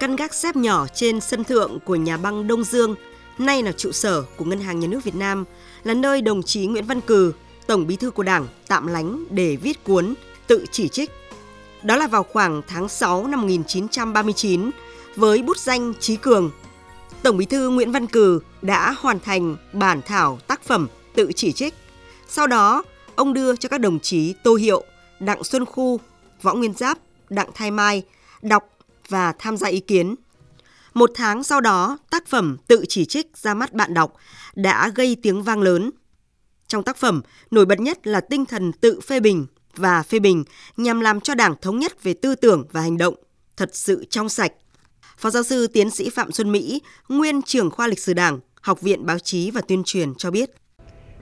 căn gác xếp nhỏ trên sân thượng của nhà băng Đông Dương, nay là trụ sở của Ngân hàng Nhà nước Việt Nam, là nơi đồng chí Nguyễn Văn Cừ, Tổng bí thư của Đảng, tạm lánh để viết cuốn tự chỉ trích. Đó là vào khoảng tháng 6 năm 1939, với bút danh Trí Cường, Tổng bí thư Nguyễn Văn Cừ đã hoàn thành bản thảo tác phẩm tự chỉ trích. Sau đó, ông đưa cho các đồng chí Tô Hiệu, Đặng Xuân Khu, Võ Nguyên Giáp, Đặng Thái Mai đọc và tham gia ý kiến. Một tháng sau đó, tác phẩm tự chỉ trích ra mắt bạn đọc đã gây tiếng vang lớn. Trong tác phẩm, nổi bật nhất là tinh thần tự phê bình và phê bình nhằm làm cho Đảng thống nhất về tư tưởng và hành động, thật sự trong sạch. Phó giáo sư tiến sĩ Phạm Xuân Mỹ, nguyên trưởng khoa lịch sử Đảng, Học viện Báo chí và Tuyên truyền cho biết.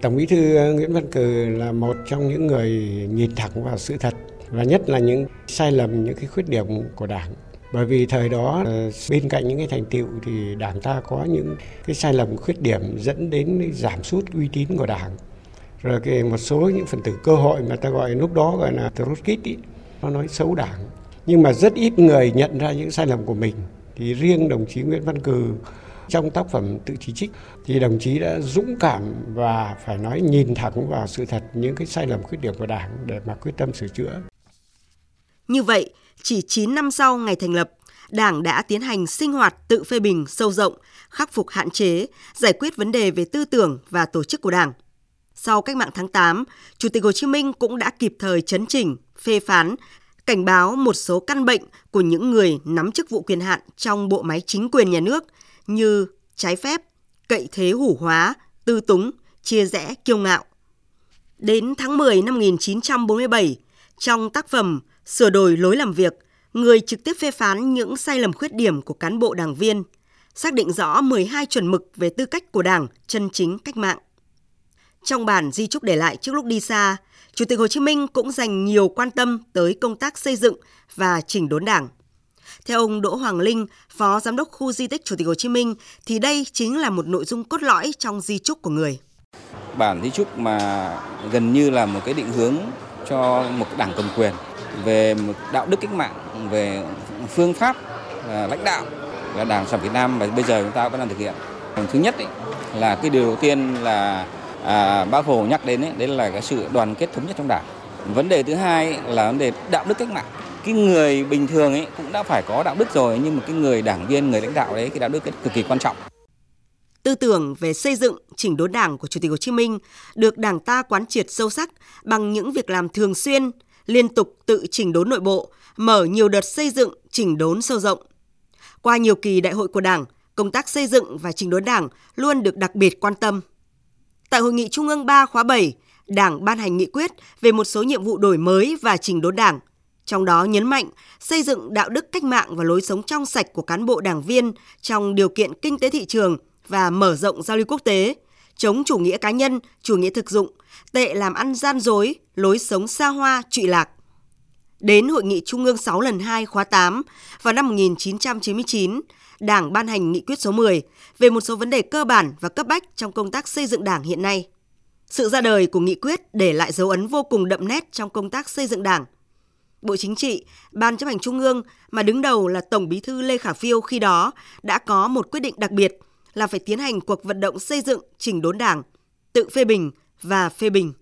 Tổng bí thư Nguyễn Văn Cừ là một trong những người nhìn thẳng vào sự thật và nhất là những sai lầm, những cái khuyết điểm của Đảng. Bởi vì thời đó ờ, bên cạnh những cái thành tựu thì Đảng ta có những cái sai lầm khuyết điểm dẫn đến giảm sút uy tín của Đảng. Rồi cái một số những phần tử cơ hội mà ta gọi lúc đó gọi là Trotsky ý, nó nói xấu Đảng. Nhưng mà rất ít người nhận ra những sai lầm của mình. Thì riêng đồng chí Nguyễn Văn Cừ trong tác phẩm tự chỉ trích thì đồng chí đã dũng cảm và phải nói nhìn thẳng vào sự thật những cái sai lầm khuyết điểm của Đảng để mà quyết tâm sửa chữa. Như vậy, chỉ 9 năm sau ngày thành lập, Đảng đã tiến hành sinh hoạt tự phê bình sâu rộng, khắc phục hạn chế, giải quyết vấn đề về tư tưởng và tổ chức của Đảng. Sau cách mạng tháng 8, Chủ tịch Hồ Chí Minh cũng đã kịp thời chấn chỉnh, phê phán, cảnh báo một số căn bệnh của những người nắm chức vụ quyền hạn trong bộ máy chính quyền nhà nước như trái phép, cậy thế hủ hóa, tư túng, chia rẽ kiêu ngạo. Đến tháng 10 năm 1947, trong tác phẩm Sửa đổi lối làm việc, người trực tiếp phê phán những sai lầm khuyết điểm của cán bộ đảng viên, xác định rõ 12 chuẩn mực về tư cách của Đảng chân chính cách mạng. Trong bản di trúc để lại trước lúc đi xa, Chủ tịch Hồ Chí Minh cũng dành nhiều quan tâm tới công tác xây dựng và chỉnh đốn Đảng. Theo ông Đỗ Hoàng Linh, Phó Giám đốc khu di tích Chủ tịch Hồ Chí Minh, thì đây chính là một nội dung cốt lõi trong di trúc của người. Bản di trúc mà gần như là một cái định hướng cho một đảng cầm quyền về một đạo đức cách mạng, về phương pháp và lãnh đạo là Đảng Cộng Việt Nam và bây giờ chúng ta vẫn đang thực hiện. Thứ nhất ấy, là cái điều đầu tiên là à, Bác Hồ nhắc đến ấy, đấy là cái sự đoàn kết thống nhất trong Đảng. Vấn đề thứ hai là vấn đề đạo đức cách mạng. Cái người bình thường ấy cũng đã phải có đạo đức rồi nhưng mà cái người đảng viên, người lãnh đạo đấy cái đạo đức cực kỳ quan trọng. Tư tưởng về xây dựng, chỉnh đốn Đảng của Chủ tịch Hồ Chí Minh được Đảng ta quán triệt sâu sắc bằng những việc làm thường xuyên, liên tục tự chỉnh đốn nội bộ, mở nhiều đợt xây dựng, chỉnh đốn sâu rộng. Qua nhiều kỳ đại hội của Đảng, công tác xây dựng và chỉnh đốn Đảng luôn được đặc biệt quan tâm. Tại Hội nghị Trung ương 3 khóa 7, Đảng ban hành nghị quyết về một số nhiệm vụ đổi mới và chỉnh đốn Đảng, trong đó nhấn mạnh xây dựng đạo đức cách mạng và lối sống trong sạch của cán bộ đảng viên trong điều kiện kinh tế thị trường và mở rộng giao lưu quốc tế, chống chủ nghĩa cá nhân, chủ nghĩa thực dụng, tệ làm ăn gian dối, lối sống xa hoa, trụy lạc. Đến Hội nghị Trung ương 6 lần 2 khóa 8 vào năm 1999, Đảng ban hành nghị quyết số 10 về một số vấn đề cơ bản và cấp bách trong công tác xây dựng Đảng hiện nay. Sự ra đời của nghị quyết để lại dấu ấn vô cùng đậm nét trong công tác xây dựng Đảng. Bộ Chính trị, Ban chấp hành Trung ương mà đứng đầu là Tổng Bí thư Lê Khả Phiêu khi đó đã có một quyết định đặc biệt là phải tiến hành cuộc vận động xây dựng chỉnh đốn Đảng, tự phê bình và phê bình.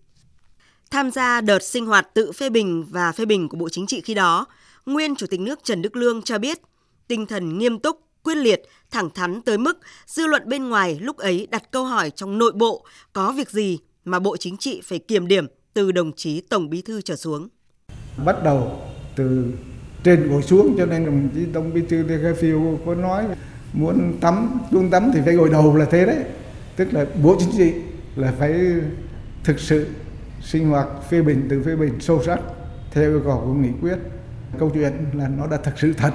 Tham gia đợt sinh hoạt tự phê bình và phê bình của Bộ Chính trị khi đó, nguyên Chủ tịch nước Trần Đức Lương cho biết, tinh thần nghiêm túc, quyết liệt, thẳng thắn tới mức dư luận bên ngoài lúc ấy đặt câu hỏi trong nội bộ có việc gì mà Bộ Chính trị phải kiểm điểm từ đồng chí Tổng Bí thư trở xuống. Bắt đầu từ trên ngồi xuống cho nên đồng chí Tổng Bí thư Lê Khả Phiêu có nói muốn tắm, luôn tắm thì phải ngồi đầu là thế đấy. Tức là Bộ Chính trị là phải thực sự sinh hoạt phê bình từ phê bình sâu sắc theo yêu cầu của nghị quyết câu chuyện là nó đã thật sự thật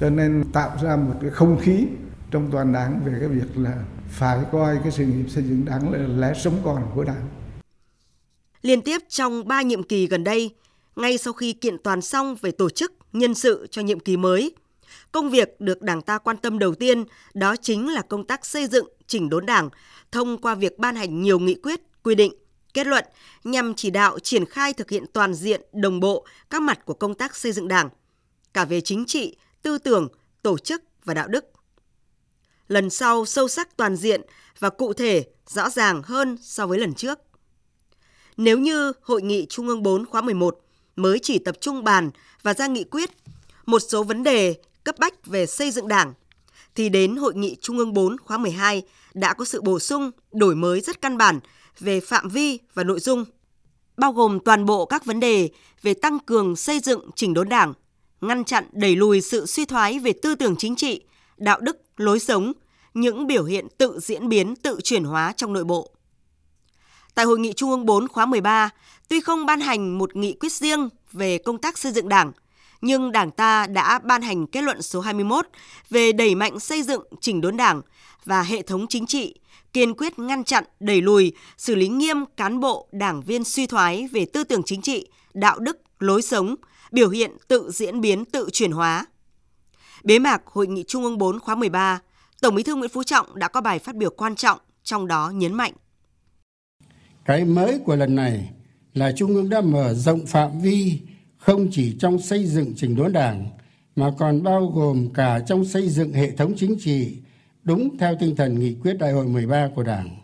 cho nên tạo ra một cái không khí trong toàn đảng về cái việc là phải coi cái sự nghiệp xây dựng đảng là lẽ sống còn của đảng. Liên tiếp trong 3 nhiệm kỳ gần đây, ngay sau khi kiện toàn xong về tổ chức, nhân sự cho nhiệm kỳ mới, công việc được Đảng ta quan tâm đầu tiên đó chính là công tác xây dựng, chỉnh đốn Đảng thông qua việc ban hành nhiều nghị quyết, quy định kết luận nhằm chỉ đạo triển khai thực hiện toàn diện, đồng bộ các mặt của công tác xây dựng Đảng, cả về chính trị, tư tưởng, tổ chức và đạo đức. Lần sau sâu sắc toàn diện và cụ thể rõ ràng hơn so với lần trước. Nếu như Hội nghị Trung ương 4 khóa 11 mới chỉ tập trung bàn và ra nghị quyết một số vấn đề cấp bách về xây dựng Đảng, thì đến Hội nghị Trung ương 4 khóa 12 đã có sự bổ sung, đổi mới rất căn bản về phạm vi và nội dung, bao gồm toàn bộ các vấn đề về tăng cường xây dựng chỉnh đốn Đảng, ngăn chặn đẩy lùi sự suy thoái về tư tưởng chính trị, đạo đức, lối sống, những biểu hiện tự diễn biến, tự chuyển hóa trong nội bộ. Tại Hội nghị Trung ương 4 khóa 13, tuy không ban hành một nghị quyết riêng về công tác xây dựng Đảng, nhưng Đảng ta đã ban hành kết luận số 21 về đẩy mạnh xây dựng chỉnh đốn Đảng và hệ thống chính trị, kiên quyết ngăn chặn, đẩy lùi, xử lý nghiêm cán bộ, đảng viên suy thoái về tư tưởng chính trị, đạo đức, lối sống, biểu hiện tự diễn biến, tự chuyển hóa. Bế mạc Hội nghị Trung ương 4 khóa 13, Tổng Bí thư Nguyễn Phú Trọng đã có bài phát biểu quan trọng, trong đó nhấn mạnh. Cái mới của lần này là Trung ương đã mở rộng phạm vi không chỉ trong xây dựng trình đốn đảng mà còn bao gồm cả trong xây dựng hệ thống chính trị đúng theo tinh thần nghị quyết đại hội 13 của đảng.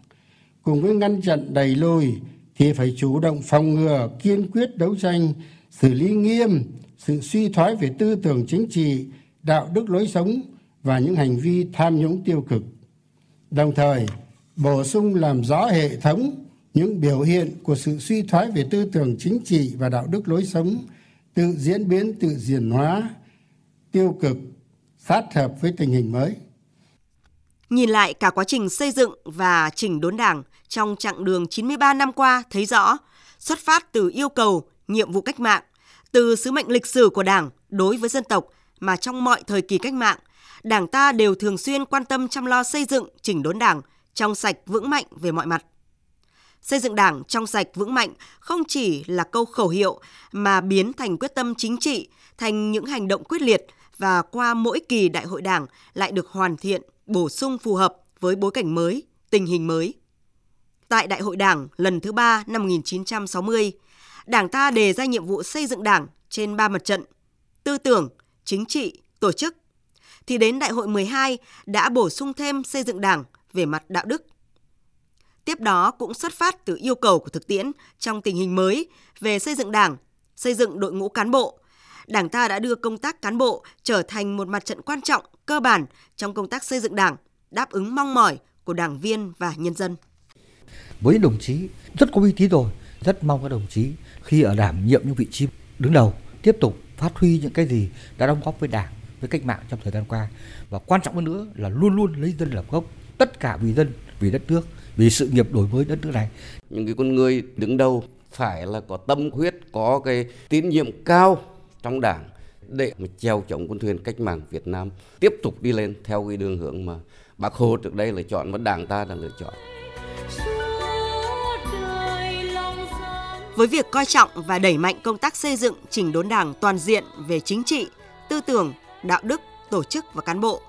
Cùng với ngăn chặn đẩy lùi thì phải chủ động phòng ngừa, kiên quyết đấu tranh, xử lý nghiêm sự suy thoái về tư tưởng chính trị, đạo đức lối sống và những hành vi tham nhũng tiêu cực. Đồng thời, bổ sung làm rõ hệ thống những biểu hiện của sự suy thoái về tư tưởng chính trị và đạo đức lối sống tự diễn biến tự diễn hóa tiêu cực sát hợp với tình hình mới Nhìn lại cả quá trình xây dựng và chỉnh đốn Đảng trong chặng đường 93 năm qua thấy rõ, xuất phát từ yêu cầu, nhiệm vụ cách mạng, từ sứ mệnh lịch sử của Đảng đối với dân tộc mà trong mọi thời kỳ cách mạng, Đảng ta đều thường xuyên quan tâm chăm lo xây dựng, chỉnh đốn Đảng trong sạch vững mạnh về mọi mặt. Xây dựng Đảng trong sạch vững mạnh không chỉ là câu khẩu hiệu mà biến thành quyết tâm chính trị, thành những hành động quyết liệt và qua mỗi kỳ đại hội Đảng lại được hoàn thiện, bổ sung phù hợp với bối cảnh mới, tình hình mới. Tại Đại hội Đảng lần thứ ba năm 1960, Đảng ta đề ra nhiệm vụ xây dựng Đảng trên ba mặt trận: tư tưởng, chính trị, tổ chức. Thì đến Đại hội 12 đã bổ sung thêm xây dựng Đảng về mặt đạo đức, Tiếp đó cũng xuất phát từ yêu cầu của thực tiễn trong tình hình mới về xây dựng Đảng, xây dựng đội ngũ cán bộ. Đảng ta đã đưa công tác cán bộ trở thành một mặt trận quan trọng, cơ bản trong công tác xây dựng Đảng, đáp ứng mong mỏi của đảng viên và nhân dân. Với đồng chí rất có uy tín rồi, rất mong các đồng chí khi ở đảm nhiệm những vị trí đứng đầu tiếp tục phát huy những cái gì đã đóng góp với Đảng, với cách mạng trong thời gian qua và quan trọng hơn nữa là luôn luôn lấy dân làm gốc, tất cả vì dân, vì đất nước vì sự nghiệp đổi mới đất nước này. Những cái con người đứng đầu phải là có tâm huyết, có cái tín nhiệm cao trong đảng để mà treo chống con thuyền cách mạng Việt Nam tiếp tục đi lên theo cái đường hướng mà Bác Hồ trước đây là chọn và Đảng ta đã lựa chọn. Với việc coi trọng và đẩy mạnh công tác xây dựng chỉnh đốn Đảng toàn diện về chính trị, tư tưởng, đạo đức, tổ chức và cán bộ,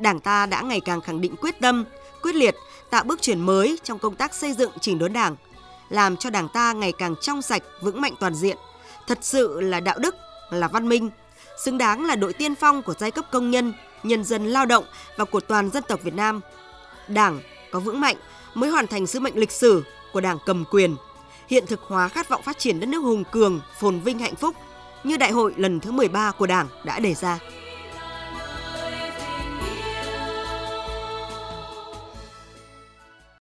Đảng ta đã ngày càng khẳng định quyết tâm, quyết liệt tạo bước chuyển mới trong công tác xây dựng chỉnh đốn Đảng, làm cho Đảng ta ngày càng trong sạch, vững mạnh toàn diện, thật sự là đạo đức, là văn minh, xứng đáng là đội tiên phong của giai cấp công nhân, nhân dân lao động và của toàn dân tộc Việt Nam. Đảng có vững mạnh mới hoàn thành sứ mệnh lịch sử của Đảng cầm quyền, hiện thực hóa khát vọng phát triển đất nước hùng cường, phồn vinh hạnh phúc như đại hội lần thứ 13 của Đảng đã đề ra.